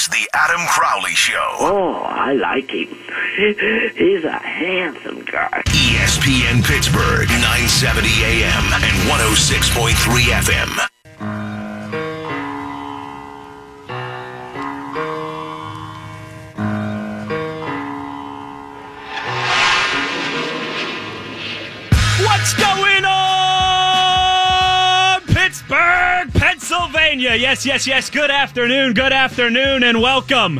He's the Adam Crowley Show. Oh, I like him. He's a handsome guy. ESPN Pittsburgh, 970 AM and 106.3 FM. Pennsylvania? Yes, yes, yes. Good afternoon, good afternoon, and welcome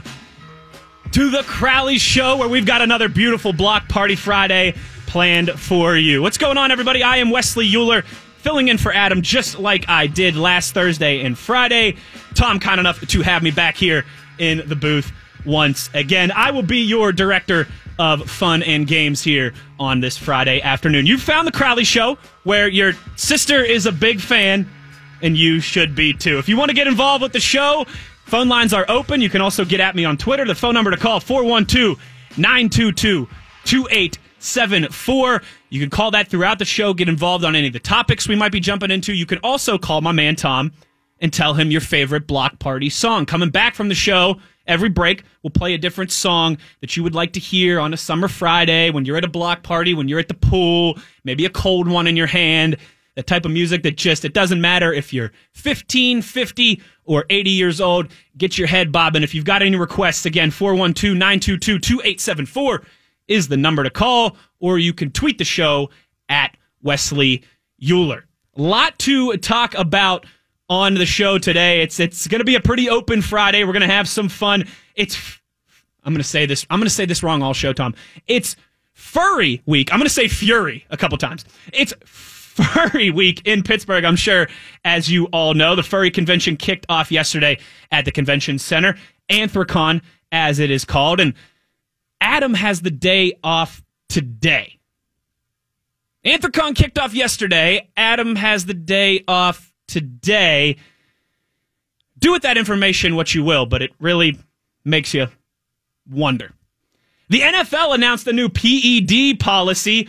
to the Crowley Show, where we've got another beautiful block party Friday planned for you. What's going on, everybody? I am Wesley Uhler, filling in for Adam, just like I did last Thursday and Friday. Tom, kind enough to have me back here in the booth once again. I will be your director of fun and games here on this Friday afternoon. You found the Crowley Show, where your sister is a big fan, and you should be too. If you want to get involved with the show, phone lines are open. You can also get at me on Twitter. The phone number to call 412 922 2874. You can call that throughout the show, get involved on any of the topics we might be jumping into. You can also call my man Tom and tell him your favorite block party song. Coming back from the show, every break, we'll play a different song that you would like to hear on a summer Friday when you're at a block party, when you're at the pool, maybe a cold one in your hand. The type of music that just, it doesn't matter if you're 15, 50, or 80 years old. Get your head bobbing. If you've got any requests, again, 412 922 2874 is the number to call, or you can tweet the show at Wesley Uhler. A lot to talk about on the show today. It's it's going to be a pretty open Friday. We're going to have some fun. It's I'm going to say this. I'm going to say this wrong all show, Tom. It's Furry Week. I'm going to say Fury a couple times. It's Furry Week in Pittsburgh. I'm sure, as you all know, the Furry Convention kicked off yesterday at the Convention Center, Anthrocon, as it is called, and Adam has the day off today. Anthrocon kicked off yesterday. Adam has the day off today. Do with that information what you will, but it really makes you wonder. The NFL announced a new PED policy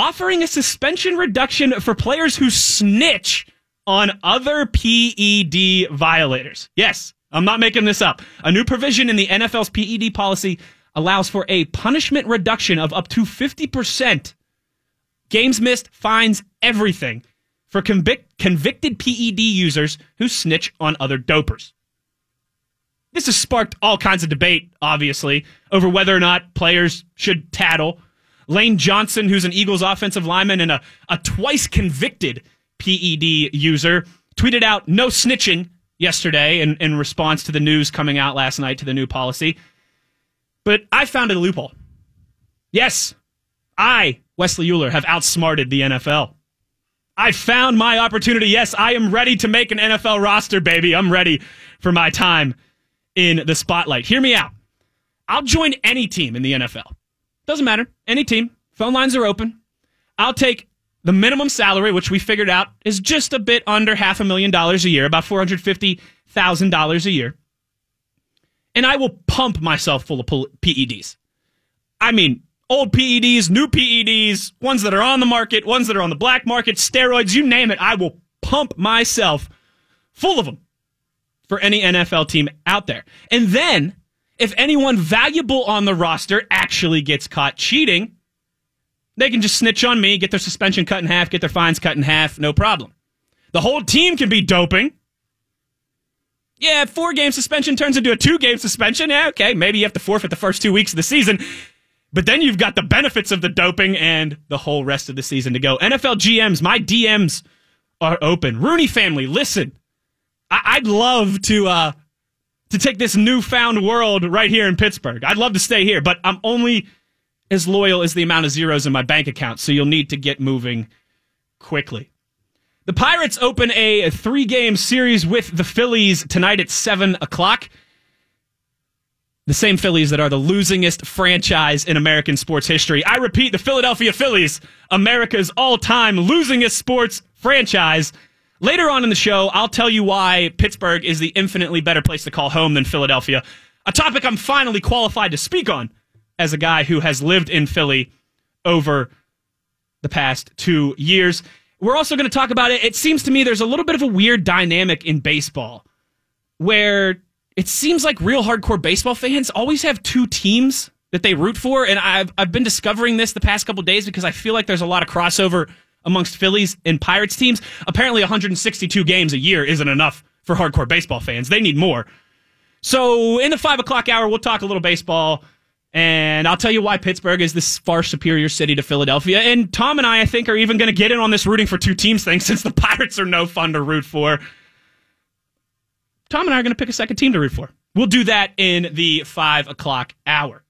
offering a suspension reduction for players who snitch on other PED violators. Yes, I'm not making this up. A new provision in the NFL's PED policy allows for a punishment reduction of up to 50%. Games missed, fines, everything for convic- convicted PED users who snitch on other dopers. This has sparked all kinds of debate, obviously, over whether or not players should tattle. Lane Johnson, who's an Eagles offensive lineman and a, a twice convicted PED user, tweeted out no snitching yesterday in, in response to the news coming out last night to the new policy. But I found a loophole. Yes, I, Wesley Uhler, have outsmarted the NFL. I found my opportunity. Yes, I am ready to make an NFL roster, baby. I'm ready for my time in the spotlight. Hear me out. I'll join any team in the NFL. Doesn't matter. Any team. Phone lines are open. I'll take the minimum salary, which we figured out is just a bit under half a million dollars a year, about $450,000 a year. And I will pump myself full of PEDs. I mean, old PEDs, new PEDs, ones that are on the market, ones that are on the black market, steroids, you name it. I will pump myself full of them for any NFL team out there. And then, if anyone valuable on the roster actually gets caught cheating, they can just snitch on me, get their suspension cut in half, get their fines cut in half, no problem. The whole team can be doping. Yeah, four game suspension turns into a two game suspension. Yeah, okay, maybe you have to forfeit the first two weeks of the season. But then you've got the benefits of the doping and the whole rest of the season to go. NFL GMs, my DMs are open. Rooney family, listen. I- would love to uh, to take this newfound world right here in Pittsburgh. I'd love to stay here, but I'm only as loyal as the amount of zeros in my bank account, so you'll need to get moving quickly. The Pirates open a three game series with the Phillies tonight at 7 o'clock. The same Phillies that are the losingest franchise in American sports history. I repeat, the Philadelphia Phillies, America's all time losingest sports franchise. Later on in the show, I'll tell you why Pittsburgh is the infinitely better place to call home than Philadelphia. A topic I'm finally qualified to speak on as a guy who has lived in Philly over the past two years. We're also going to talk about it. It seems to me there's a little bit of a weird dynamic in baseball where it seems like real hardcore baseball fans always have two teams that they root for, and I've I've been discovering this the past couple days because I feel like there's a lot of crossover amongst Phillies and Pirates teams. Apparently, 162 games a year isn't enough for hardcore baseball fans. They need more. So in the five o'clock hour, we'll talk a little baseball. And I'll tell you why Pittsburgh is this far superior city to Philadelphia. And Tom and I, I think, are even going to get in on this rooting for two teams thing since the Pirates are no fun to root for. Tom and I are going to pick a second team to root for. We'll do that in the five o'clock hour.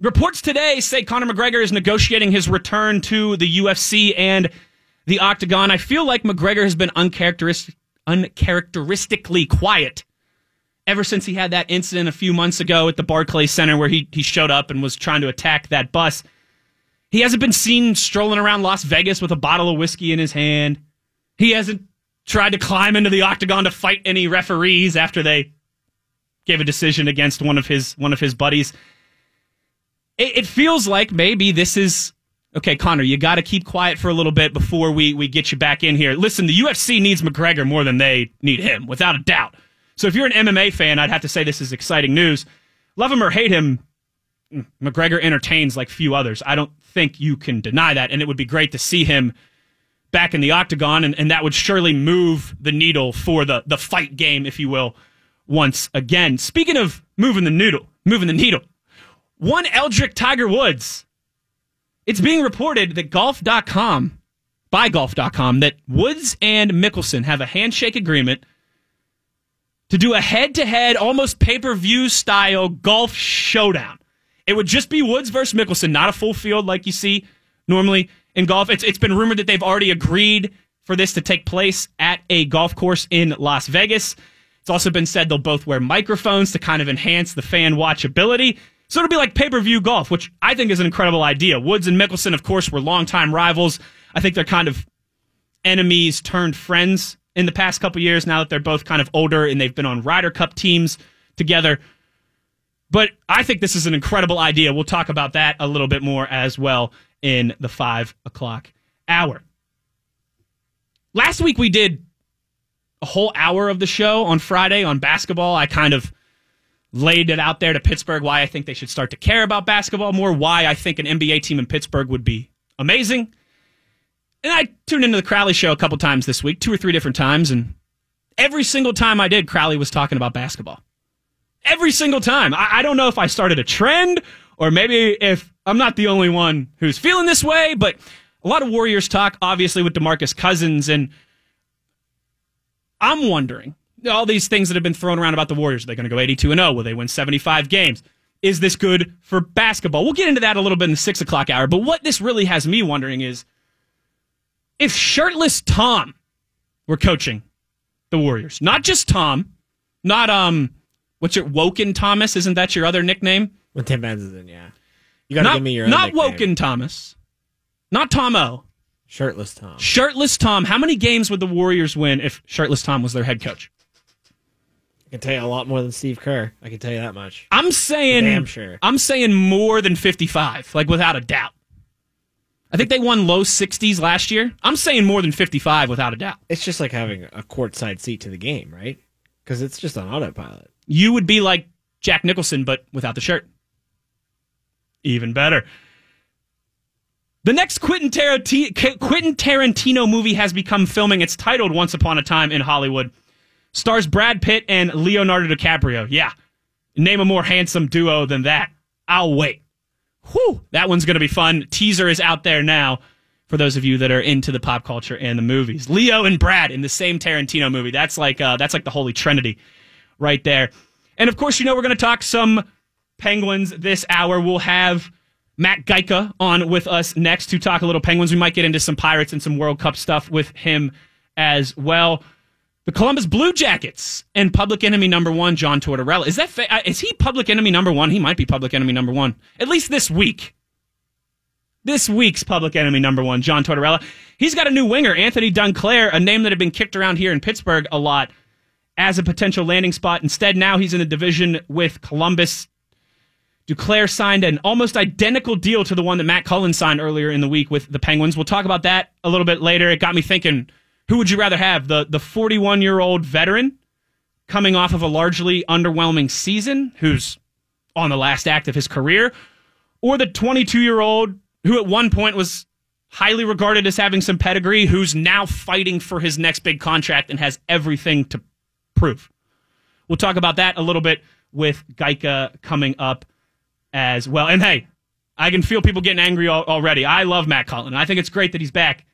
Reports today say Conor McGregor is negotiating his return to the UFC and the Octagon. I feel like McGregor has been uncharacteristic, uncharacteristically quiet ever since he had that incident a few months ago at the Barclays Center where he, he showed up and was trying to attack that bus. He hasn't been seen strolling around Las Vegas with a bottle of whiskey in his hand. He hasn't tried to climb into the octagon to fight any referees after they gave a decision against one of his one of his buddies. It, it feels like maybe this is okay, Conor, You got to keep quiet for a little bit before we we get you back in here. Listen, the UFC needs McGregor more than they need him, without a doubt. So if you're an MMA fan, I'd have to say this is exciting news. Love him or hate him, mm, McGregor entertains like few others. I don't think you can deny that, and it would be great to see him back in the octagon, and, and that would surely move the needle for the the fight game, if you will, once again. Speaking of moving the noodle, moving the needle, one Eldrick Tiger Woods. It's being reported that golf.com, by golf.com, that Woods and Mickelson have a handshake agreement to do a head to head, almost pay per view style golf showdown. It would just be Woods versus Mickelson, not a full field like you see normally in golf. It's, it's been rumored that they've already agreed for this to take place at a golf course in Las Vegas. It's also been said they'll both wear microphones to kind of enhance the fan watchability. So it'll be like pay per view golf, which I think is an incredible idea. Woods and Mickelson, of course, were longtime rivals. I think they're kind of enemies turned friends in the past couple years now that they're both kind of older and they've been on Ryder Cup teams together. But I think this is an incredible idea. We'll talk about that a little bit more as well in the five o'clock hour. Last week we did a whole hour of the show on Friday on basketball. I kind of laid it out there to Pittsburgh why I think they should start to care about basketball more, why I think an NBA team in Pittsburgh would be amazing. And I tuned into the Crowley show a couple times this week, two or three different times, and every single time I did, Crowley was talking about basketball. Every single time. I, I don't know if I started a trend or maybe if I'm not the only one who's feeling this way, but a lot of Warriors talk, obviously, with DeMarcus Cousins, and I'm wondering all these things that have been thrown around about the Warriors. Are they going to go 82 and 0? Will they win 75 games? Is this good for basketball? We'll get into that a little bit in the six o'clock hour. But what this really has me wondering is if shirtless Tom were coaching the Warriors, not just Tom, not um, what's your Woken Thomas? Isn't that your other nickname? When Tim in, yeah. You got to give me your not nickname. Woken Thomas, not Tom O. Shirtless Tom. Shirtless Tom. How many games would the Warriors win if Shirtless Tom was their head coach? I can tell you a lot more than Steve Kerr. I can tell you that much. I'm saying, Damn sure. I'm saying more than 55, like without a doubt. I think they won low 60s last year. I'm saying more than 55 without a doubt. It's just like having a courtside seat to the game, right? Because it's just on autopilot. You would be like Jack Nicholson, but without the shirt. Even better. The next Quentin, Tarantino, Quentin Tarantino movie has become filming. It's titled Once Upon a Time in Hollywood. Stars Brad Pitt and Leonardo DiCaprio. Yeah. Name a more handsome duo than that. I'll wait. Whew, that one's going to be fun. Teaser is out there now for those of you that are into the pop culture and the movies. Leo and Brad in the same Tarantino movie. That's like uh, that's like the holy trinity right there. And of course, you know we're going to talk some Penguins this hour. We'll have Matt Geica on with us next to talk a little Penguins. We might get into some Pirates and some World Cup stuff with him as well. The Columbus Blue Jackets and Public Enemy number one, John Tortorella. Is that fa- uh, is he Public Enemy number one? He might be Public Enemy number one at least this week. This week's Public Enemy number one, John Tortorella. He's got a new winger, Anthony Duclair, a name that had been kicked around here in Pittsburgh a lot as a potential landing spot. Instead, now he's in the division with Columbus. Duclair signed an almost identical deal to the one that Matt Cullen signed earlier in the week with the Penguins. We'll talk about that a little bit later. It got me thinking who would you rather have? The the 41 year old veteran coming off of a largely underwhelming season, who's on the last act of his career, or the 22 year old who at one point was highly regarded as having some pedigree, who's now fighting for his next big contract and has everything to prove. We'll talk about that a little bit with Gajtka coming up as well. And hey, I can feel people getting angry already. I love Matt Cullen. I think it's great that he's back.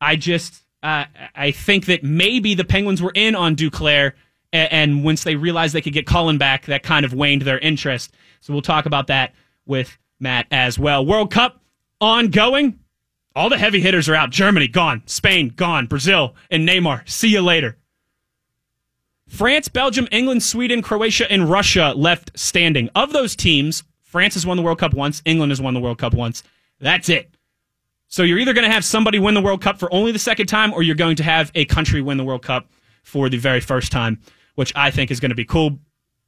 I just, uh, I think that maybe the Penguins were in on Duclair, and, and once they realized they could get Cullen back, that kind of waned their interest. So we'll talk about that with Matt as well. World Cup ongoing. All the heavy hitters are out. Germany gone, Spain gone, Brazil and Neymar. See you later. France, Belgium, England, Sweden, Croatia, and Russia left standing. Of those teams, France has won the World Cup once, England has won the World Cup once. That's it. So you're either going to have somebody win the World Cup for only the second time, or you're going to have a country win the World Cup for the very first time, which I think is going to be cool.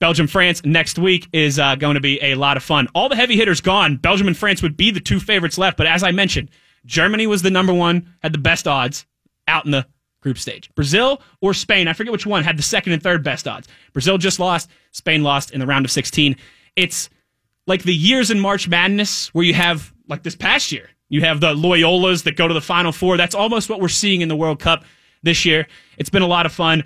Belgium, France next week is uh, going to be a lot of fun. All the heavy hitters gone. Belgium and France would be the two favorites left, but as I mentioned, Germany was the number one, had the best odds out in the group stage. Brazil or Spain, I forget which one, had the second and third best odds. Brazil just lost, Spain lost in the round of 16. It's like the years in March Madness where you have, like this past year, you have the Loyolas that go to the Final Four. That's almost what we're seeing in the World Cup this year. It's been a lot of fun.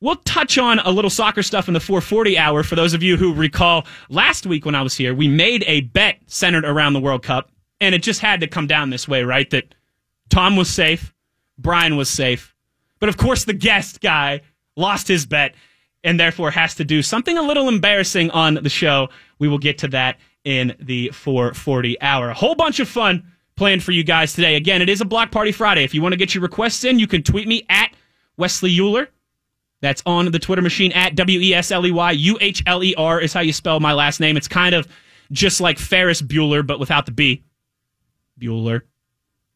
We'll touch on a little soccer stuff in the 440 hour. For those of you who recall last week when I was here, we made a bet centered around the World Cup, and it just had to come down this way, right? That Tom was safe, Brian was safe, but of course the guest guy lost his bet and therefore has to do something a little embarrassing on the show. We will get to that in the 440 hour. A whole bunch of fun planned for you guys today. Again, it is a Block Party Friday. If you want to get your requests in, you can tweet me at Wesley Uhler. That's on the Twitter machine at W E S L E Y U H L E R is how you spell my last name. It's kind of just like Ferris Bueller, but without the B. Bueller.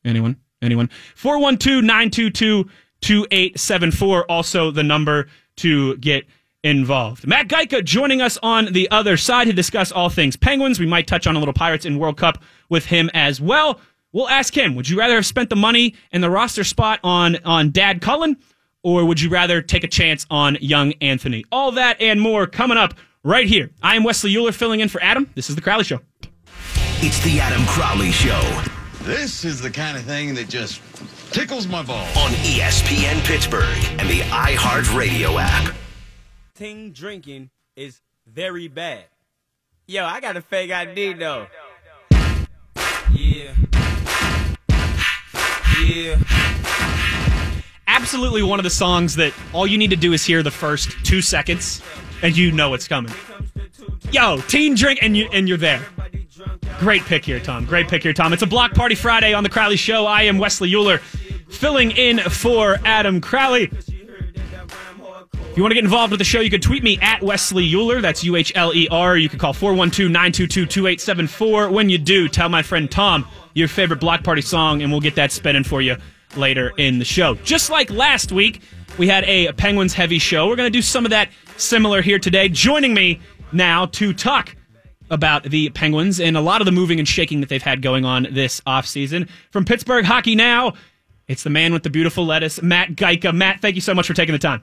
Anyone? Anyone? 412 922 2874. Also, the number to get involved. Matt Gajtka joining us on the other side to discuss all things Penguins. We might touch on a little Pirates in World Cup with him as well. We'll ask him, would you rather have spent the money and the roster spot on, on Dad Cullen, or would you rather take a chance on young Anthony? All that and more coming up right here. I am Wesley Uhler filling in for Adam. This is The Crowley Show. It's the Adam Crowley Show This is the kind of thing that just tickles my balls. on ESPN Pittsburgh and the iHeartRadio app. Ting drinking is very bad. Yo, I got a fake ID though. Yeah. Yeah. Absolutely one of the songs that all you need to do is hear the first two seconds and you know it's coming. Yo, teen drink and you and you're there. Great pick here, Tom. Great pick here, Tom. It's a block party Friday on the Crowley Show. I am Wesley Uhler, filling in for Adam Crowley. If you want to get involved with the show, you can tweet me at Wesley Uhler. That's U H L E R. You can call 412 922 2874. When you do, tell my friend Tom your favorite block party song, and we'll get that spinning for you later in the show. Just like last week, we had a Penguins heavy show. We're going to do some of that similar here today. Joining me now to talk about the Penguins and a lot of the moving and shaking that they've had going on this offseason. From Pittsburgh Hockey Now, it's the man with the beautiful lettuce, Matt Gajtka. Matt, thank you so much for taking the time.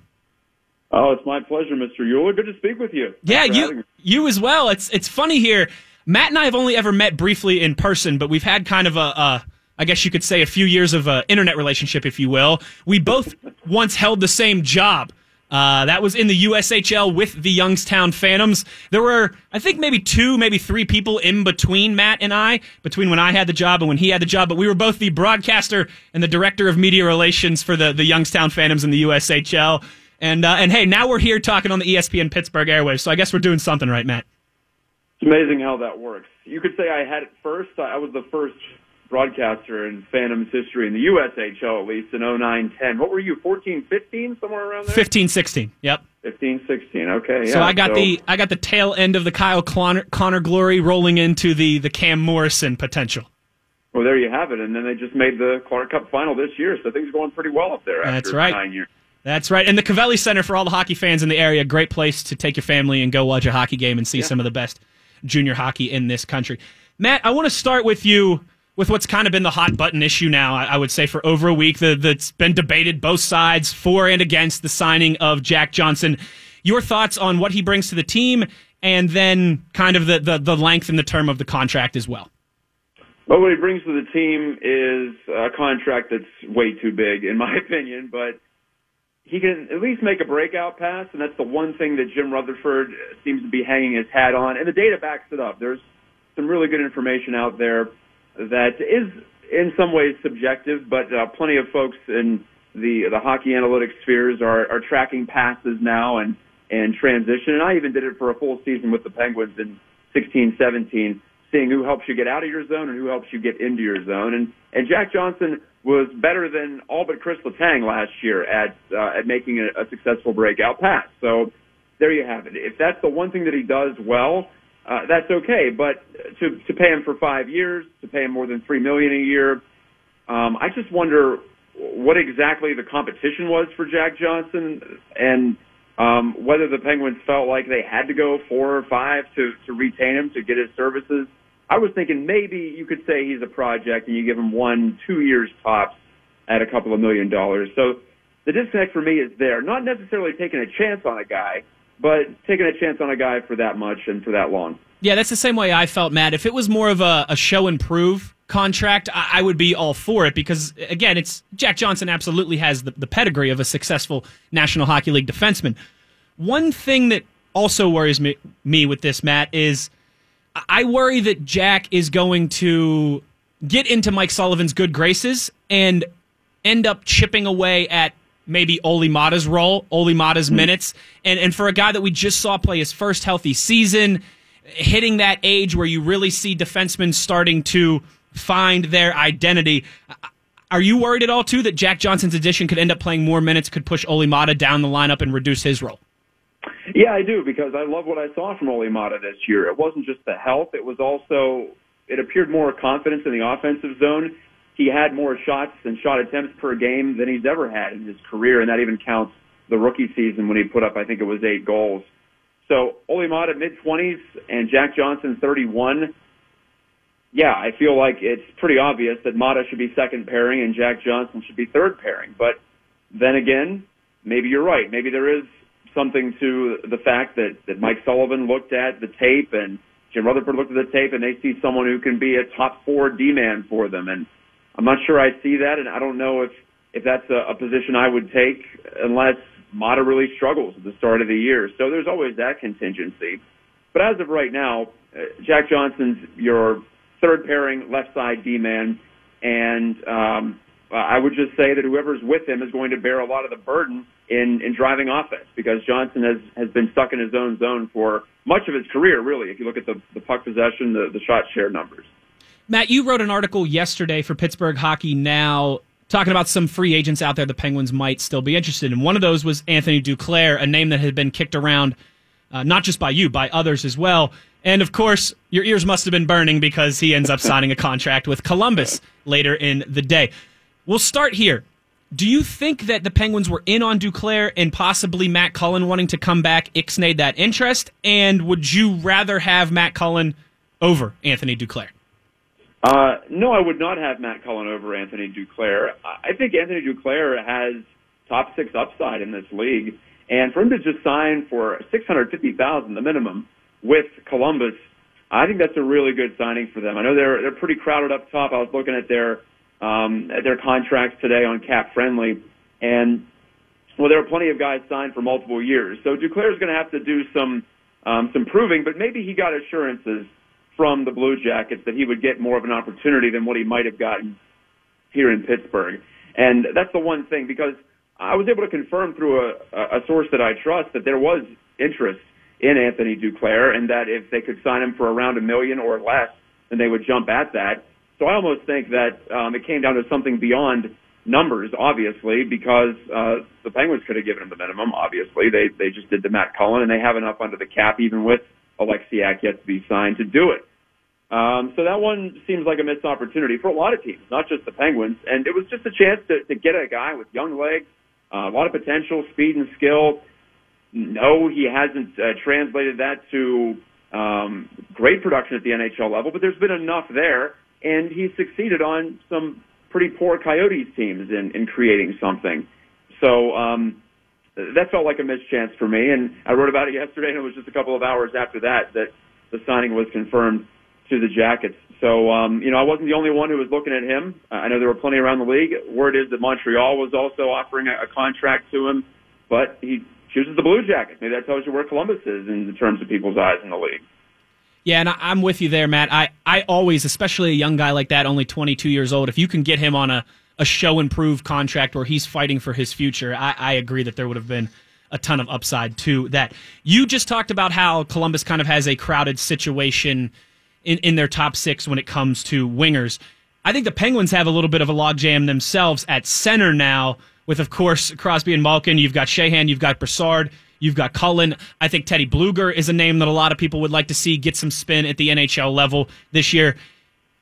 Oh, it's my pleasure, Mr. Uhler. Good to speak with you. Yeah, Thanks for having you you as well. It's it's funny here. Matt and I have only ever met briefly in person, but we've had kind of a, a I guess you could say a few years of a internet relationship, if you will. We both once held the same job. Uh, that was in the USHL with the Youngstown Phantoms. There were, I think, maybe two, maybe three people in between Matt and I, between when I had the job and when he had the job. But we were both the broadcaster and the director of media relations for the, the Youngstown Phantoms in the USHL. And uh, and hey, now we're here talking on the ESPN Pittsburgh airwaves. So I guess we're doing something right, Matt. It's amazing how that works. You could say I had it first. I was the first broadcaster in Phantoms history in the USHL, at least in 09 10. What were you, 14, 15, somewhere around there? 15, 16. Yep. 15, 16. Okay. So. I got the I got the tail end of the Kyle Connor, Connor glory rolling into the the Cam Morrison potential. Well, there you have it. And then they just made the Clark Cup final this year, so things are going pretty well up there after That's right. nine years. That's right. And the Covelli Center for all the hockey fans in the area, great place to take your family and go watch a hockey game and see some of the best junior hockey in this country. Matt, I want to start with you with what's kind of been the hot button issue now, I, I would say, for over a week. The, that's been debated both sides for and against the signing of Jack Johnson. Your thoughts on what he brings to the team, and then kind of the the, the length and the term of the contract as well. Well, what he brings to the team is a contract that's way too big, in my opinion, but he can at least make a breakout pass, and that's the one thing that Jim Rutherford seems to be hanging his hat on, and the data backs it up. There's some really good information out there that is in some ways subjective, but uh, plenty of folks in the the hockey analytics spheres are, are tracking passes now and and transition. And I even did it for a full season with the Penguins in 16, 17 seeing who helps you get out of your zone and who helps you get into your zone. And and Jack Johnson was better than all but Chris Letang last year at uh, at making a, a successful breakout pass. So there you have it. If that's the one thing that he does well, uh, that's okay. But to to pay him for five years, to pay him more than three million a year, um, I just wonder what exactly the competition was for Jack Johnson and um, whether the Penguins felt like they had to go four or five to to retain him to get his services. I was thinking maybe you could say he's a project and you give him one, two years tops at a couple of million dollars. So the disconnect for me is there. Not necessarily taking a chance on a guy, but taking a chance on a guy for that much and for that long. Yeah, that's the same way I felt, Matt. If it was more of a, a show and prove contract, I, I, would be all for it because, again, it's Jack Johnson absolutely has the, the pedigree of a successful National Hockey League defenseman. One thing that also worries me, me with this, Matt, is – I worry that Jack is going to get into Mike Sullivan's good graces and end up chipping away at maybe Olli Maatta's role, Olli Maatta's mm-hmm. minutes. And, and for a guy that we just saw play his first healthy season, hitting that age where you really see defensemen starting to find their identity. Are you worried at all, too, that Jack Johnson's addition could end up playing more minutes, could push Olli Maatta down the lineup and reduce his role? Yeah, I do because I love what I saw from Olli Maatta this year. It wasn't just the health; it was also it appeared more confidence in the offensive zone. He had more shots and shot attempts per game than he's ever had in his career, and that even counts the rookie season when he put up I think it was eight goals. So Olli Maatta mid twenties and Jack Johnson thirty one. Yeah, I feel like it's pretty obvious that Maatta should be second pairing and Jack Johnson should be third pairing. But then again, maybe you're right. Maybe there is something to the fact that, that Mike Sullivan looked at the tape and Jim Rutherford looked at the tape and they see someone who can be a top four D man for them. And I'm not sure I see that, and I don't know if if that's a, a position I would take unless Maatta really struggles at the start of the year. So there's always that contingency. But as of right now, uh, Jack Johnson's your third pairing left side D man, and um, I would just say that whoever's with him is going to bear a lot of the burden in, in driving offense because Johnson has, has been stuck in his own zone for much of his career, really, if you look at the, the puck possession, the, the shot share numbers. Matt, you wrote an article yesterday for Pittsburgh Hockey Now talking about some free agents out there the Penguins might still be interested in. One of those was Anthony Duclair, a name that had been kicked around uh, not just by you, by others as well. And of course, your ears must have been burning because he ends up signing a contract with Columbus later in the day. We'll start here. Do you think that the Penguins were in on Duclair and possibly Matt Cullen wanting to come back ixnayed that interest? And would you rather have Matt Cullen over Anthony Duclair? Uh, no, I would not have Matt Cullen over Anthony Duclair. I think Anthony Duclair has top six upside in this league, and for him to just sign for six hundred fifty thousand, the minimum, with Columbus, I think that's a really good signing for them. I know they're they're pretty crowded up top. I was looking at their um, their contracts today on cap friendly. And well, there are plenty of guys signed for multiple years. So Duclair is going to have to do some um, some proving, but maybe he got assurances from the Blue Jackets that he would get more of an opportunity than what he might have gotten here in Pittsburgh. And that's the one thing because I was able to confirm through a, a source that I trust that there was interest in Anthony Duclair and that if they could sign him for around a million or less, then they would jump at that. So I almost think that um, it came down to something beyond numbers, obviously, because uh, the Penguins could have given him the minimum. Obviously, they they just did the Matt Cullen, and they have enough under the cap, even with Oleksiak yet to be signed, to do it. Um, so that one seems like a missed opportunity for a lot of teams, not just the Penguins. And it was just a chance to, to get a guy with young legs, uh, a lot of potential, speed and skill. No, he hasn't uh, translated that to um, great production at the NHL level, but there's been enough there and he succeeded on some pretty poor Coyotes teams in, in creating something. So um, that felt like a missed chance for me. And I wrote about it yesterday, and it was just a couple of hours after that that the signing was confirmed to the Jackets. So, um, you know, I wasn't the only one who was looking at him. I know there were plenty around the league. Word is that Montreal was also offering a, a contract to him, but he chooses the Blue Jackets. Maybe that tells you where Columbus is in terms of people's eyes in the league. Yeah, and I'm with you there, Matt. I, I always, especially a young guy like that, only 22 years old, if you can get him on a, a show improved contract where he's fighting for his future, I, I agree that there would have been a ton of upside to that. You just talked about how Columbus kind of has a crowded situation in, in their top six when it comes to wingers. I think the Penguins have a little bit of a logjam themselves at center now, with, of course, Crosby and Malkin. You've got Sheahan, you've got Brassard, you've got Cullen. I think Teddy Blueger is a name that a lot of people would like to see get some spin at the NHL level this year.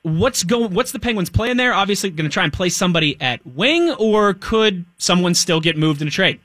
What's going? What's the Penguins playing there? Obviously, going to try and play somebody at wing, or could someone still get moved in a trade?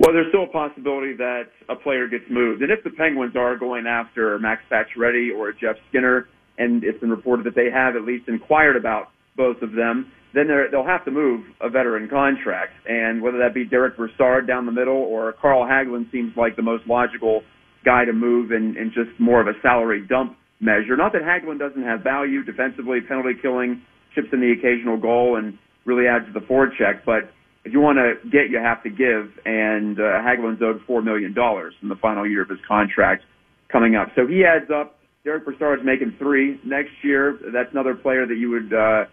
Well, there's still a possibility that a player gets moved. And if the Penguins are going after Max Pacioretty or Jeff Skinner, and it's been reported that they have at least inquired about both of them, then they'll have to move a veteran contract. And whether that be Derek Brassard down the middle or Carl Hagelin seems like the most logical guy to move in, in just more of a salary dump measure. Not that Hagelin doesn't have value defensively, penalty killing, chips in the occasional goal, and really adds to the forecheck, but if you want to get, you have to give. And uh, Hagelin's owed four million dollars in the final year of his contract coming up. So he adds up. Derek Brassard's making three next year. That's another player that you would uh,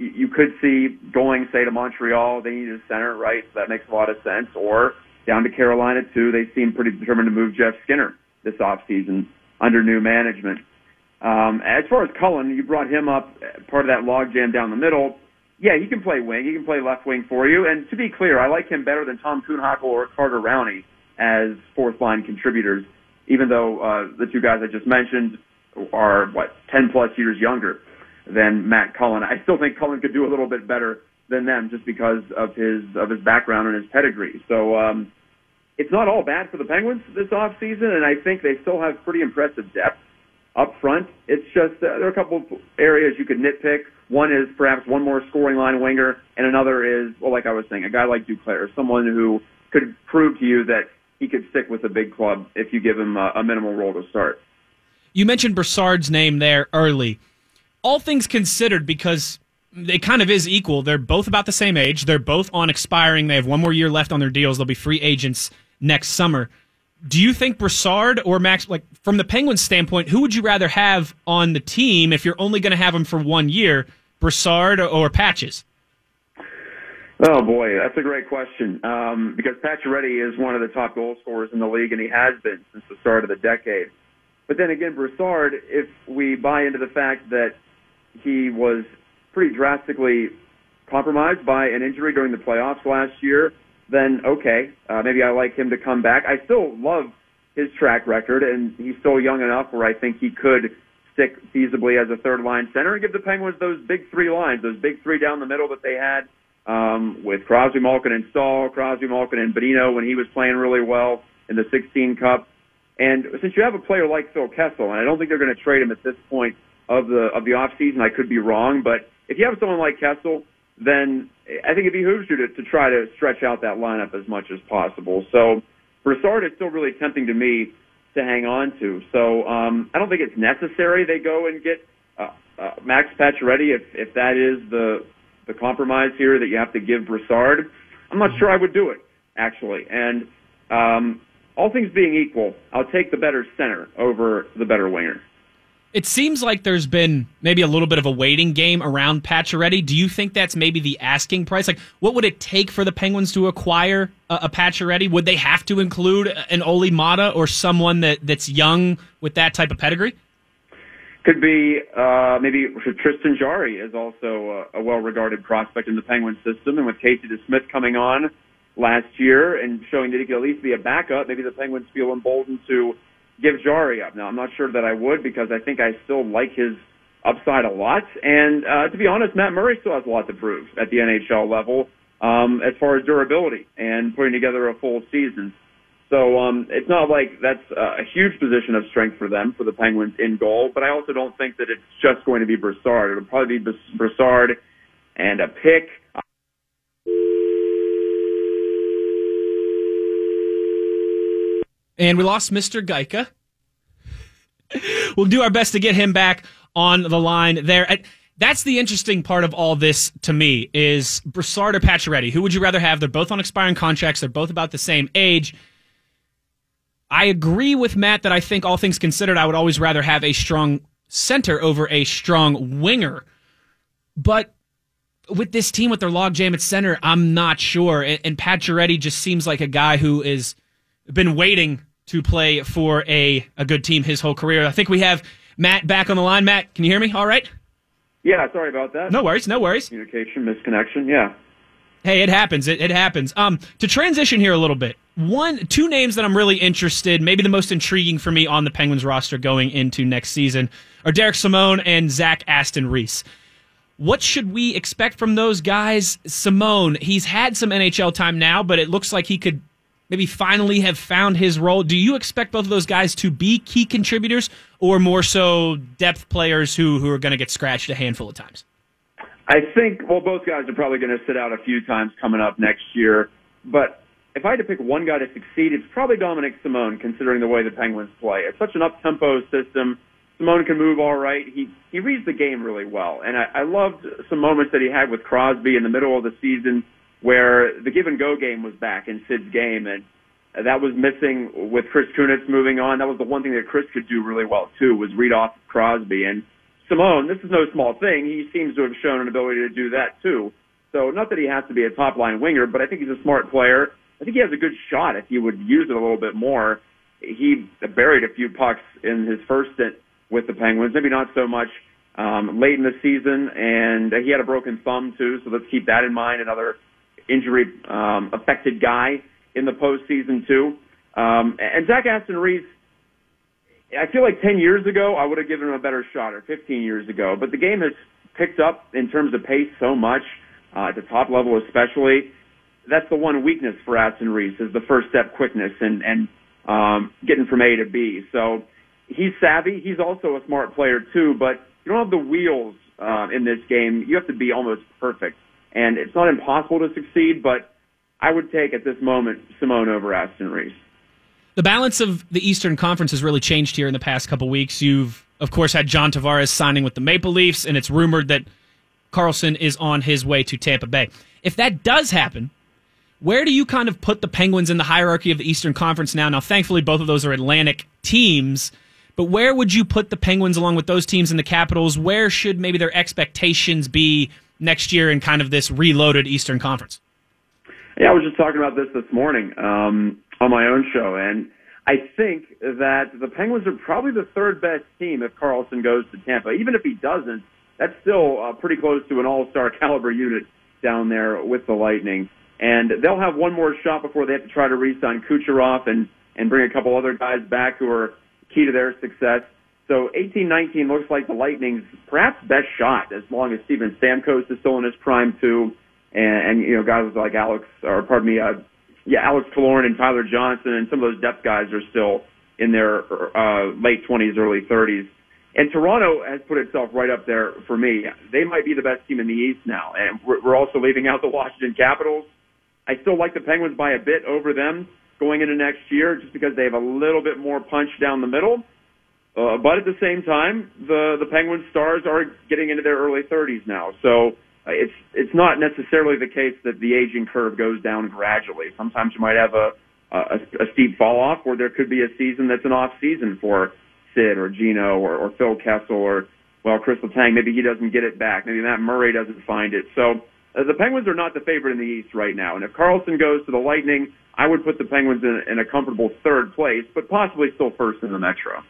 you could see going, say, to Montreal. They need a center, right? So that makes a lot of sense. Or down to Carolina too. They seem pretty determined to move Jeff Skinner this offseason under new management. Um, as far as Cullen, you brought him up, part of that logjam down the middle yeah, he can play wing. He can play left wing for you. And to be clear, I like him better than Tom Kuhnhackl or Carter Rowney as fourth line contributors, even though uh, the two guys I just mentioned are, what, 10 plus years younger than Matt Cullen. I still think Cullen could do a little bit better than them just because of his of his background and his pedigree. So um, it's not all bad for the Penguins this off season, and I think they still have pretty impressive depth up front. It's just uh, there are a couple of areas you could nitpick. One is perhaps one more scoring line winger, and another is, well, like I was saying, a guy like Duclair, someone who could prove to you that he could stick with a big club if you give him a, a minimal role to start. You mentioned Brassard's name there early. All things considered, because it kind of is equal. They're both about the same age. They're both on expiring. They have one more year left on their deals. They'll be free agents next summer do you think Brassard or Max, like from the Penguins' standpoint, who would you rather have on the team if you're only going to have them for one year, Brassard or, Patches? Oh boy, that's a great question. Um, because Pacioretty is one of the top goal scorers in the league, and he has been since the start of the decade. But then again, Brassard, if we buy into the fact that he was pretty drastically compromised by an injury during the playoffs last year, then okay, uh, maybe I like him to come back. I still love his track record, and he's still young enough where I think he could stick feasibly as a third line center and give the Penguins those big three lines, those big three down the middle that they had um, with Crosby, Malkin, and Staal, Crosby, Malkin, and Bonino when he was playing really well in the 16 Cup. And since you have a player like Phil Kessel, and I don't think they're going to trade him at this point of the of the off season, I could be wrong, but if you have someone like Kessel then I think it behooves you to, to try to stretch out that lineup as much as possible. So Brassard is still really tempting to me to hang on to. So um, I don't think it's necessary they go and get uh, uh, Max Pacioretty if if that is the the compromise here that you have to give Brassard. I'm not sure I would do it actually. And um, all things being equal, I'll take the better center over the better winger. It seems like there's been maybe a little bit of a waiting game around Pacioretty. Do you think that's maybe the asking price? Like, what would it take for the Penguins to acquire a, a Pacioretty? Would they have to include an Olli Maatta or someone that, that's young with that type of pedigree? Could be uh, maybe Tristan Jarry is also a, a well-regarded prospect in the Penguin system, and with Casey DeSmith coming on last year and showing that he could at least be a backup, maybe the Penguins feel emboldened to give Jarry up. Now, I'm not sure that I would because I think I still like his upside a lot. And uh, to be honest, Matt Murray still has a lot to prove at the NHL level um, as far as durability and putting together a full season. So um, it's not like that's a huge position of strength for them, for the Penguins in goal. But I also don't think that it's just going to be Brassard. It'll probably be Brassard and a pick And we lost Mr. Gajtka. we'll do our best to get him back on the line there. That's the interesting part of all this to me is Brassard or Pacioretty. Who would you rather have? They're both on expiring contracts. They're both about the same age. I agree with Matt that I think all things considered, I would always rather have a strong center over a strong winger. But with this team, with their logjam at center, I'm not sure. And, and Pacioretty just seems like a guy who is been waiting to play for a, a good team his whole career. I think we have Matt back on the line. Matt, can you hear me? All right. Yeah, sorry about that. No worries. No worries. Communication misconnection. Yeah. Hey, it happens. It, it happens. Um, to transition here a little bit, one, two names that I'm really interested, maybe the most intriguing for me on the Penguins roster going into next season are Derek Simone and Zach Aston Reese. What should we expect from those guys? Simone, he's had some NHL time now, but it looks like he could maybe finally have found his role. Do you expect both of those guys to be key contributors or more so depth players who, who are going to get scratched a handful of times? I think, well, both guys are probably going to sit out a few times coming up next year. But if I had to pick one guy to succeed, it's probably Dominic Simone, considering the way the Penguins play. It's such an up-tempo system. Simone can move all right. He he reads the game really well, and I, I loved some moments that he had with Crosby in the middle of the season, where the give and go game was back in Sid's game, and that was missing with Chris Kunitz moving on. That was the one thing that Chris could do really well too, was read off Crosby and Simone. This is no small thing. He seems to have shown an ability to do that too. So not that he has to be a top line winger, but I think he's a smart player. I think he has a good shot if he would use it a little bit more. He buried a few pucks in his first stint with the Penguins, maybe not so much um, late in the season, and he had a broken thumb too. So let's keep that in mind. Another injury um, affected guy in the postseason too. Um, and Zach Aston Reese, I feel like 10 years ago I would have given him a better shot, or 15 years ago. But the game has picked up in terms of pace so much uh, at the top level, especially. That's the one weakness for Aston Reese is the first step quickness and and um, getting from A to B. So he's savvy. He's also a smart player too, but you don't have the wheels uh, in this game. You have to be almost perfect, and it's not impossible to succeed. But I would take at this moment Simone over Aston Reese. The balance of the Eastern Conference has really changed here in the past couple weeks. You've, of course, had John Tavares signing with the Maple Leafs, and it's rumored that Carlson is on his way to Tampa Bay. If that does happen, where do you kind of put the Penguins in the hierarchy of the Eastern Conference now? Now, thankfully, both of those are Atlantic teams, but where would you put the Penguins along with those teams in the Capitals? Where should maybe their expectations be next year in kind of this reloaded Eastern Conference? Yeah, I was just talking about this this morning um, on my own show, and I think that the Penguins are probably the third best team if Carlson goes to Tampa. Even if he doesn't, that's still uh, pretty close to an all-star caliber unit down there with the Lightning. And they'll have one more shot before they have to try to re-sign Kucherov and and bring a couple other guys back who are key to their success. So 18-19 looks like the Lightning's perhaps best shot as long as Steven Stamkos is still in his prime too, and, and you know guys like Alex or pardon me, uh, yeah Alex Killorn and Tyler Johnson and some of those depth guys are still in their uh, late 20s, early 30s. And Toronto has put itself right up there for me. They might be the best team in the East now, and we're also leaving out the Washington Capitals. I still like the Penguins by a bit over them going into next year, just because they have a little bit more punch down the middle. Uh, but at the same time, the the Penguins stars are getting into their early 30s now, so uh, it's it's not necessarily the case that the aging curve goes down gradually. Sometimes you might have a a, a steep fall off, or there could be a season that's an off season for Sid or Gino or, or Phil Kessel or well Chris Letang. Maybe he doesn't get it back. Maybe Matt Murray doesn't find it. So uh, the Penguins are not the favorite in the East right now. And if Carlson goes to the Lightning, I would put the Penguins in, in a comfortable third place, but possibly still first in the Metro.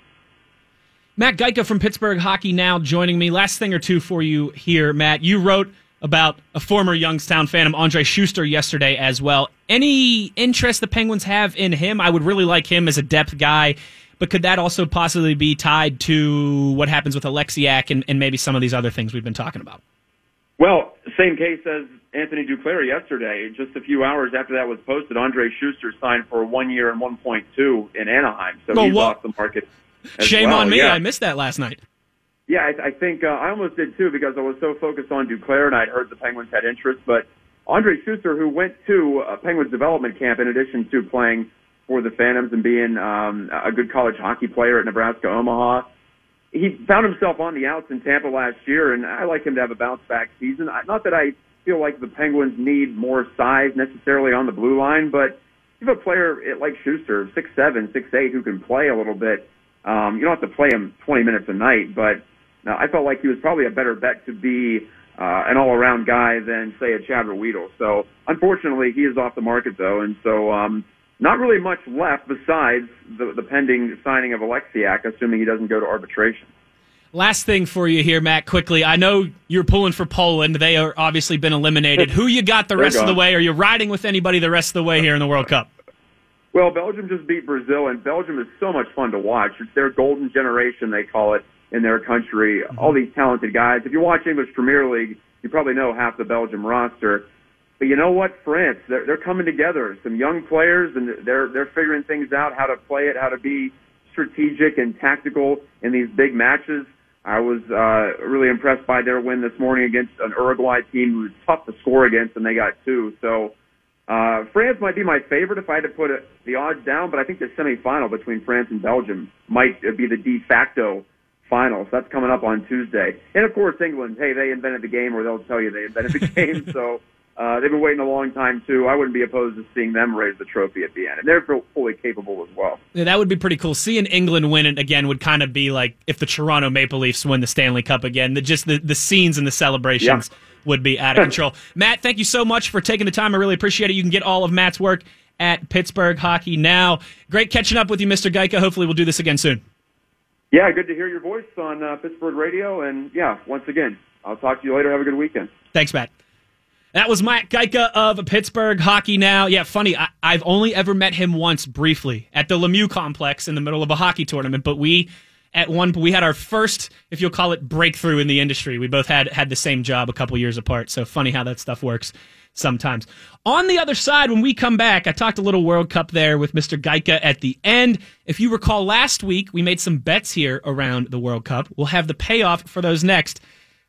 Matt Gajtka from Pittsburgh Hockey Now joining me. Last thing or two for you here, Matt. You wrote about a former Youngstown Phantom, Andrej Sustr, yesterday as well. Any interest the Penguins have in him? I would really like him as a depth guy, but could that also possibly be tied to what happens with Oleksiak and, and maybe some of these other things we've been talking about? Well, same case as Anthony Duclair yesterday. Just a few hours after that was posted, Andrej Sustr signed for one year and 1.2 in Anaheim, so Well, he's what- off the market. Shame well. on me. Yeah. I missed that last night. Yeah, I, I think uh, I almost did too because I was so focused on Duclair and I'd heard the Penguins had interest. But Andrej Sustr, who went to uh, Penguins development camp in addition to playing for the Phantoms and being um, a good college hockey player at Nebraska Omaha. He found himself on the outs in Tampa last year, and I like him to have a bounce back season. Not that I feel like the Penguins need more size necessarily on the blue line, but you have a player like Sustr, six seven, six eight, who can play a little bit. Um, you don't have to play him 20 minutes a night, but uh, I felt like he was probably a better bet to be uh, an all-around guy than say a Chad Ruhwedel. So unfortunately, he is off the market though, and so um, not really much left besides the, the pending signing of Oleksiak, assuming he doesn't go to arbitration. Last thing for you here, Matt, quickly. I know you're pulling for Poland. They are obviously been eliminated. Who you got the They're rest of the way? Are you riding with anybody the rest of the way here in the World Cup? Well, Belgium just beat Brazil, and Belgium is so much fun to watch. It's their golden generation, they call it, in their country. All these talented guys. If you watch English Premier League, you probably know half the Belgium roster. But you know what? France, they're, they're coming together. Some young players, and they're they're figuring things out, how to play it, how to be strategic and tactical in these big matches. I was uh, really impressed by their win this morning against an Uruguay team who was tough to score against, and they got two. So uh, France might be my favorite if I had to put it, the odds down, but I think the semifinal between France and Belgium might be the de facto final. So that's coming up on Tuesday. And of course, England. Hey, they invented the game, or they'll tell you they invented the game. So uh, they've been waiting a long time too. I wouldn't be opposed to seeing them raise the trophy at the end, and they're fully capable as well. Yeah, that would be pretty cool. Seeing England win it again would kind of be like if the Toronto Maple Leafs win the Stanley Cup again. The, just the, the scenes and the celebrations would be out of control. Matt, thank you so much for taking the time. I really appreciate it. You can get all of Matt's work at Pittsburgh Hockey Now. Great catching up with you, Mr. Gajtka. Hopefully, we'll do this again soon. Yeah, good to hear your voice on uh, Pittsburgh radio, and yeah, once again, I'll talk to you later. Have a good weekend. Thanks, Matt. That was Matt Gajtka of Pittsburgh Hockey Now. Yeah, funny. I, I've only ever met him once briefly at the Lemieux complex in the middle of a hockey tournament, but we at one we had our first, if you'll call it, breakthrough in the industry. We both had had the same job a couple years apart. So funny how that stuff works sometimes. On the other side, when we come back, I talked a little World Cup there with Mr. Gajtka at the end. If you recall last week, we made some bets here around the World Cup. We'll have the payoff for those next.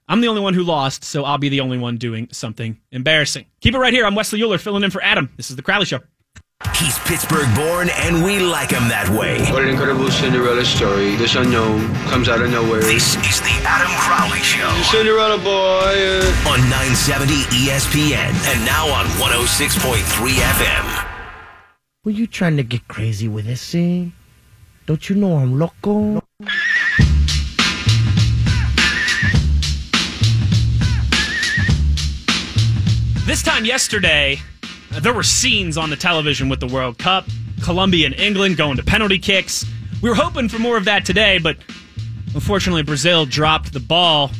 I'm the only one who lost, so I'll be the only one doing something embarrassing. Keep it right here. I'm Wesley Uhler filling in for Adam. This is The Crowley Show. He's Pittsburgh born, and we like him that way. What an incredible Cinderella story. This unknown comes out of nowhere. This is the Adam Crowley Show Cinderella boy. uh, on 970 ESPN and now on 106.3 FM. Were you trying to get crazy with this thing? Don't you know I'm loco? This time yesterday, there were scenes on the television with the World Cup. Colombia and England going to penalty kicks. We were hoping for more of that today, but unfortunately, Brazil dropped the ball.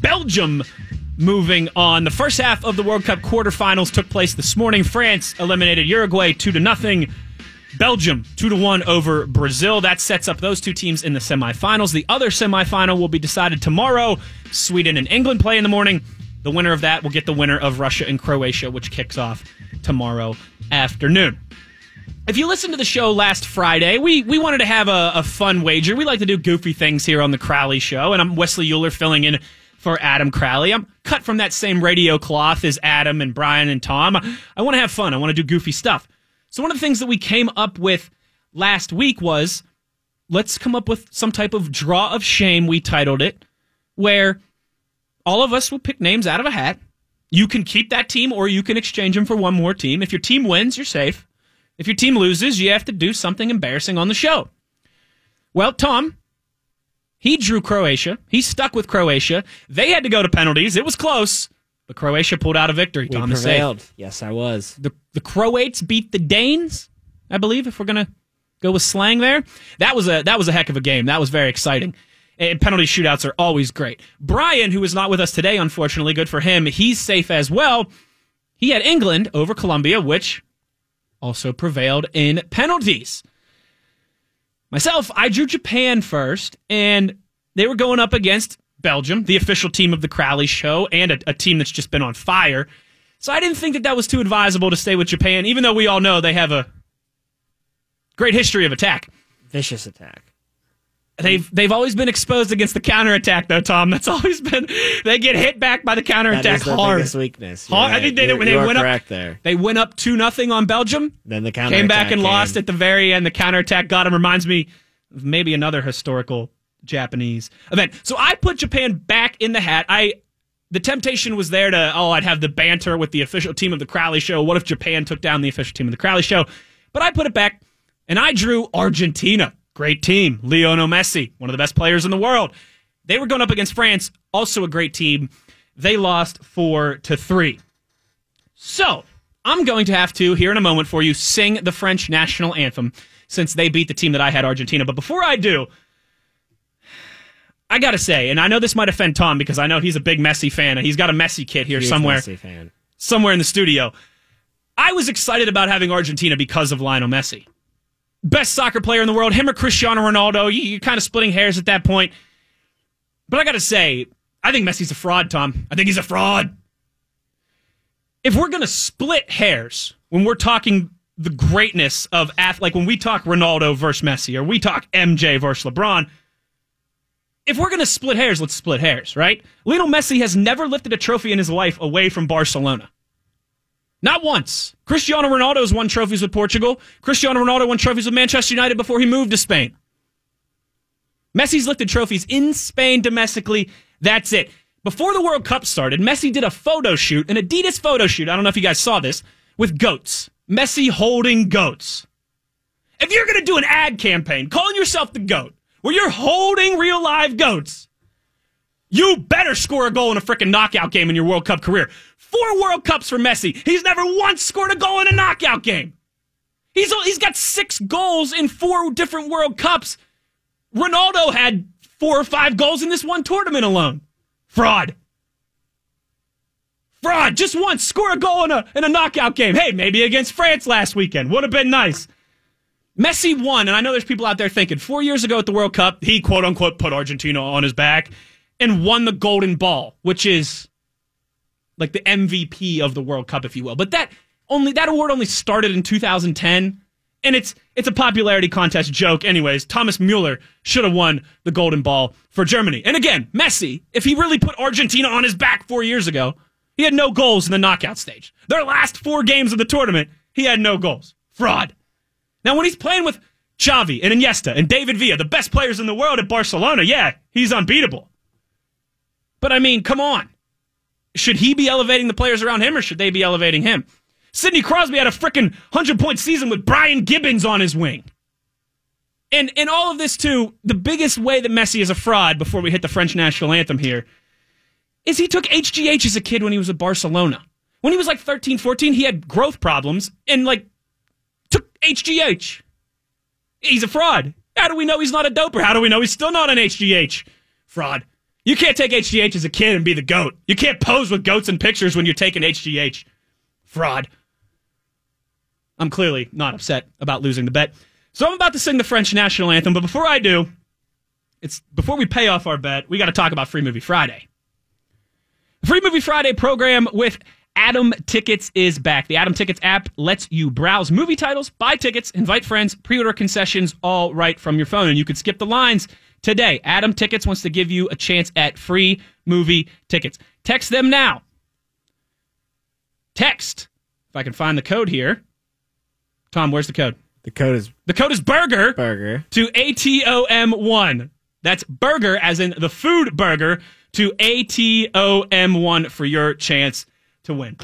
Belgium moving on. The first half of the World Cup quarterfinals took place this morning. France eliminated Uruguay 2 to nothing. Belgium 2 to 1 over Brazil. That sets up those two teams in the semifinals. The other semifinal will be decided tomorrow. Sweden and England play in the morning. The winner of that will get the winner of Russia and Croatia, which kicks off tomorrow afternoon. If you listened to the show last Friday, we, we wanted to have a, a fun wager. We like to do goofy things here on the Crowley Show, and I'm Wesley Uhler filling in for Adam Crowley. I'm cut from that same radio cloth as Adam and Brian and Tom. I want to have fun. I want to do goofy stuff. So one of the things that we came up with last week was let's come up with some type of draw of shame, we titled it, where all of us will pick names out of a hat. You can keep that team or you can exchange them for one more team. If your team wins, you're safe. If your team loses, you have to do something embarrassing on the show. Well, Tom, he drew Croatia. He stuck with Croatia. They had to go to penalties. It was close, but Croatia pulled out a victory. We Tom is safe. prevailed. Yes, I was. The the Croats beat the Danes, I believe, if we're gonna go with slang there. That was a that was a heck of a game. That was very exciting. And penalty shootouts are always great. Brian, who is not with us today, unfortunately, good for him. He's safe as well. He had England over Colombia, which also prevailed in penalties. Myself, I drew Japan first, and they were going up against Belgium, the official team of the Crowley Show, and a, a team that's just been on fire. So I didn't think that that was too advisable to stay with Japan, even though we all know they have a great history of attack. Vicious attack. They've they've always been exposed against the counterattack though, Tom. That's always been they get hit back by the That counterattack is their hard. biggest weakness. You're Hard. I think they You're- they you are went up there. They went up two nothing on Belgium. Then the counter came back and lost at the very end. The counterattack got him. Reminds me of maybe another historical Japanese event. So I put Japan back in the hat. I the temptation was there to oh I'd have the banter with the official team of the Crowley Show. What if Japan took down the official team of the Crowley Show? But I put it back and I drew Argentina. Great team. Lionel Messi, one of the best players in the world. They were going up against France, also a great team. They lost four to three. So I'm going to have to, here in a moment for you, sing the French national anthem since they beat the team that I had, Argentina. But before I do, I got to say, and I know this might offend Tom because I know he's a big Messi fan and he's got a Messi kit here Huge somewhere, Messi fan. somewhere in the studio. I was excited about having Argentina because of Lionel Messi. Best soccer player in the world, him or Cristiano Ronaldo. You- You're kind of splitting hairs at that point. But I got to say, I think Messi's a fraud, Tom. I think he's a fraud. If we're going to split hairs when we're talking the greatness of ath- like when we talk Ronaldo versus Messi or we talk MJ versus LeBron, if we're going to split hairs, let's split hairs, right? Lionel Messi has never lifted a trophy in his life away from Barcelona. Not once. Cristiano Ronaldo's won trophies with Portugal. Cristiano Ronaldo won trophies with Manchester United before he moved to Spain. Messi's lifted trophies in Spain domestically. That's it. Before the World Cup started, Messi did a photo shoot, an Adidas photo shoot. I don't know if you guys saw this, with goats. Messi holding goats. If you're going to do an ad campaign calling yourself the GOAT, where you're holding real live goats, you better score a goal in a freaking knockout game in your World Cup career. Four World Cups for Messi. He's never once scored a goal in a knockout game. He's he's got six goals in four different World Cups. Ronaldo had four or five goals in this one tournament alone. Fraud. Fraud. Just once score a goal in a in a knockout game. Hey, maybe against France last weekend. Would have been nice. Messi won, and I know there's people out there thinking four years ago at the World Cup, he quote unquote put Argentina on his back and won the Golden Ball, which is like the MVP of the World Cup, if you will. But that only that award only started in 2010, and it's it's a popularity contest joke. Anyways, Thomas Mueller should have won the Golden Ball for Germany. And again, Messi, if he really put Argentina on his back four years ago, he had no goals in the knockout stage. Their last four games of the tournament, he had no goals. Fraud. Now, when he's playing with Xavi and Iniesta and David Villa, the best players in the world at Barcelona, yeah, he's unbeatable. But I mean, come on. Should he be elevating the players around him or should they be elevating him? Sidney Crosby had a freaking 100 point season with Brian Gibbons on his wing. And in all of this, too, the biggest way that Messi is a fraud before we hit the French national anthem here is he took HGH as a kid when he was at Barcelona. When he was like 13, 14, he had growth problems and like took HGH. He's a fraud. How do we know he's not a doper? How do we know he's still not an HGH? Fraud. You can't take HGH as a kid and be the goat. You can't pose with goats in pictures when you're taking HGH. Fraud. I'm clearly not upset about losing the bet. So I'm about to sing the French national anthem, but before I do, it's before we pay off our bet, we got to talk about Free Movie Friday. The Free Movie Friday program with Atom Tickets is back. The Atom Tickets app lets you browse movie titles, buy tickets, invite friends, pre-order concessions, all right from your phone. And you could skip the lines today. Atom Tickets wants to give you a chance at free movie tickets. Text them now. Text, if I can find the code here. Tom, where's the code? The code is The code is burger burger. to ATOM1. That's burger, as in the food burger, to ATOM1 for your chance to win.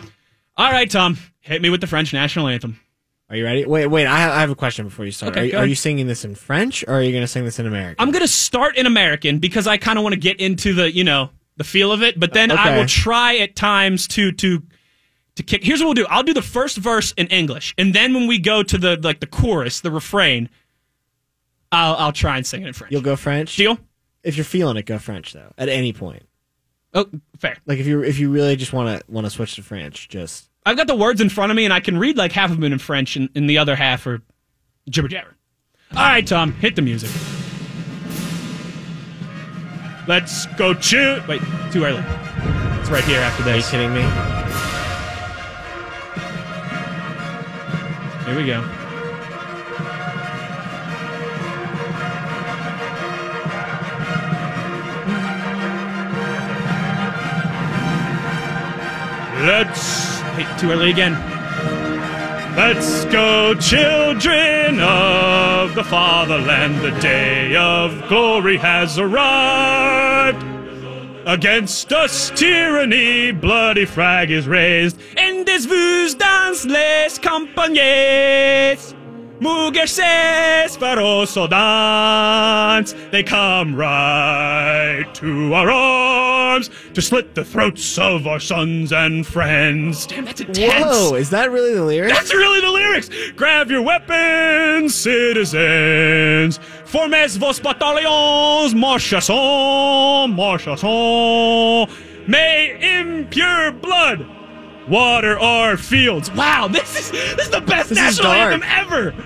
All right, Tom, hit me with the French national anthem. Are you ready? Wait, wait. I have, I have a question before you start. Okay, are, you- are you singing this in French or are you going to sing this in American? I'm going to start in American because I kind of want to get into the, you know, the feel of it, but then I will try at times to to to kick. Here's what we'll do. I'll do the first verse in English, and then when we go to the like the chorus, the refrain, I'll I'll try and sing it in French. You'll go French. Deal? If you're feeling it, go French though. At any point, Oh, fair. like if you if you really just want to want to switch to French, just I've got the words in front of me, and I can read like half of them in French, and, and the other half are jibber jabber. All right, Tom, hit the music. Let's go shoot. Wait, too early. It's right here after this. Are you kidding me? Here we go. Let's Hey, too early again. Let's go, children of the fatherland. The day of glory has arrived. Against us tyranny, bloody flag is raised. And this vous dans les campagnes. Mugerses faroso dance. They come right to our arms to slit the throats of our sons and friends. Damn, that's intense. Whoa, is that really the lyrics? That's really the lyrics. Grab your weapons, citizens. Formes vos bataillons, marchasson, marchasson. May impure blood water our fields. Wow, this is this is the best This is national anthem ever. going.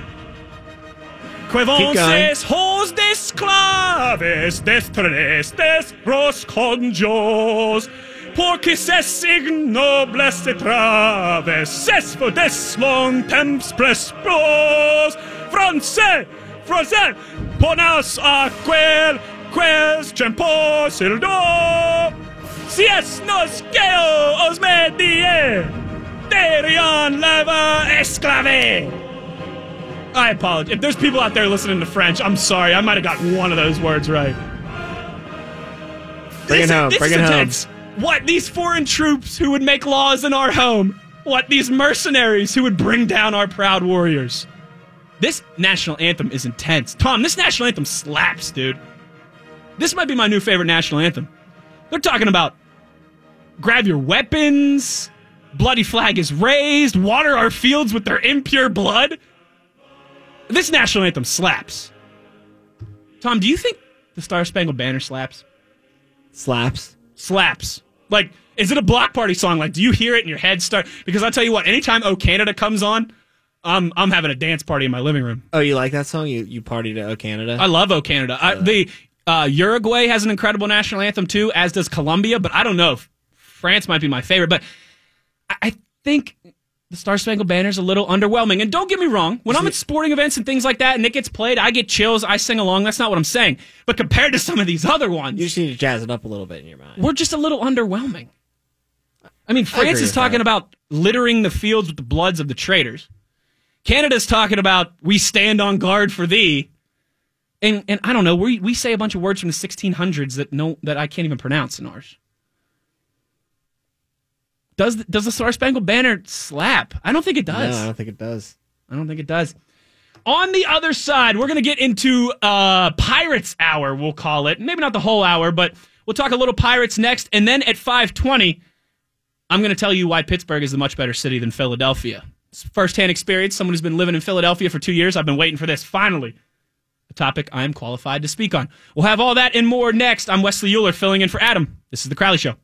Quevances hos desclaves destrenestes pros conjos. Porque ses ignobles traves. Ses fodes long temps prespros français français ponas a quel quels tempos il do si es nos geo os medie derion leva esclave I apologize. If there's people out there listening to French, I'm sorry. I might have got one of those words right. Bring it home, this bring is it home. What these foreign troops who would make laws in our home? What these mercenaries who would bring down our proud warriors? This national anthem is intense. Tom, this national anthem slaps, dude. This might be my new favorite national anthem. They're talking about grab your weapons, bloody flag is raised, water our fields with their impure blood. This national anthem slaps. Tom, do you think the Star Spangled Banner slaps? Slaps. Slaps. Like, is it a block party song? Like, do you hear it in your head start? Because I'll tell you what, anytime O Canada comes on, I'm I'm having a dance party in my living room. Oh, you like that song? You you partied at O Canada? I love O Canada. I, the uh, Uruguay has an incredible national anthem too, as does Colombia. But I don't know. if France might be my favorite, but I, I think the Star Spangled Banner is a little underwhelming. And don't get me wrong, when I'm at sporting events and things like that, and it gets played, I get chills. I sing along. That's not what I'm saying. But compared to some of these other ones, you just need to jazz it up a little bit in your mind. we're just a little underwhelming. I mean, France agree is with talking that. about littering the fields with the bloods of the traitors. Canada's talking about we stand on guard for thee. And and I don't know, we we say a bunch of words from the 1600s that no that I can't even pronounce in ours. Does the, does the Star Spangled Banner slap? I don't think it does. No, I don't think it does. I don't think it does. On the other side, we're going to get into uh, Pirates Hour, we'll call it. Maybe not the whole hour, but we'll talk a little Pirates next. And then at 520, I'm going to tell you why Pittsburgh is a much better city than Philadelphia. It's firsthand experience. Someone who's been living in Philadelphia for two years. I've been waiting for this. Finally, a topic I am qualified to speak on. We'll have all that and more next. I'm Wesley Uhler filling in for Adam. This is The Crowley Show.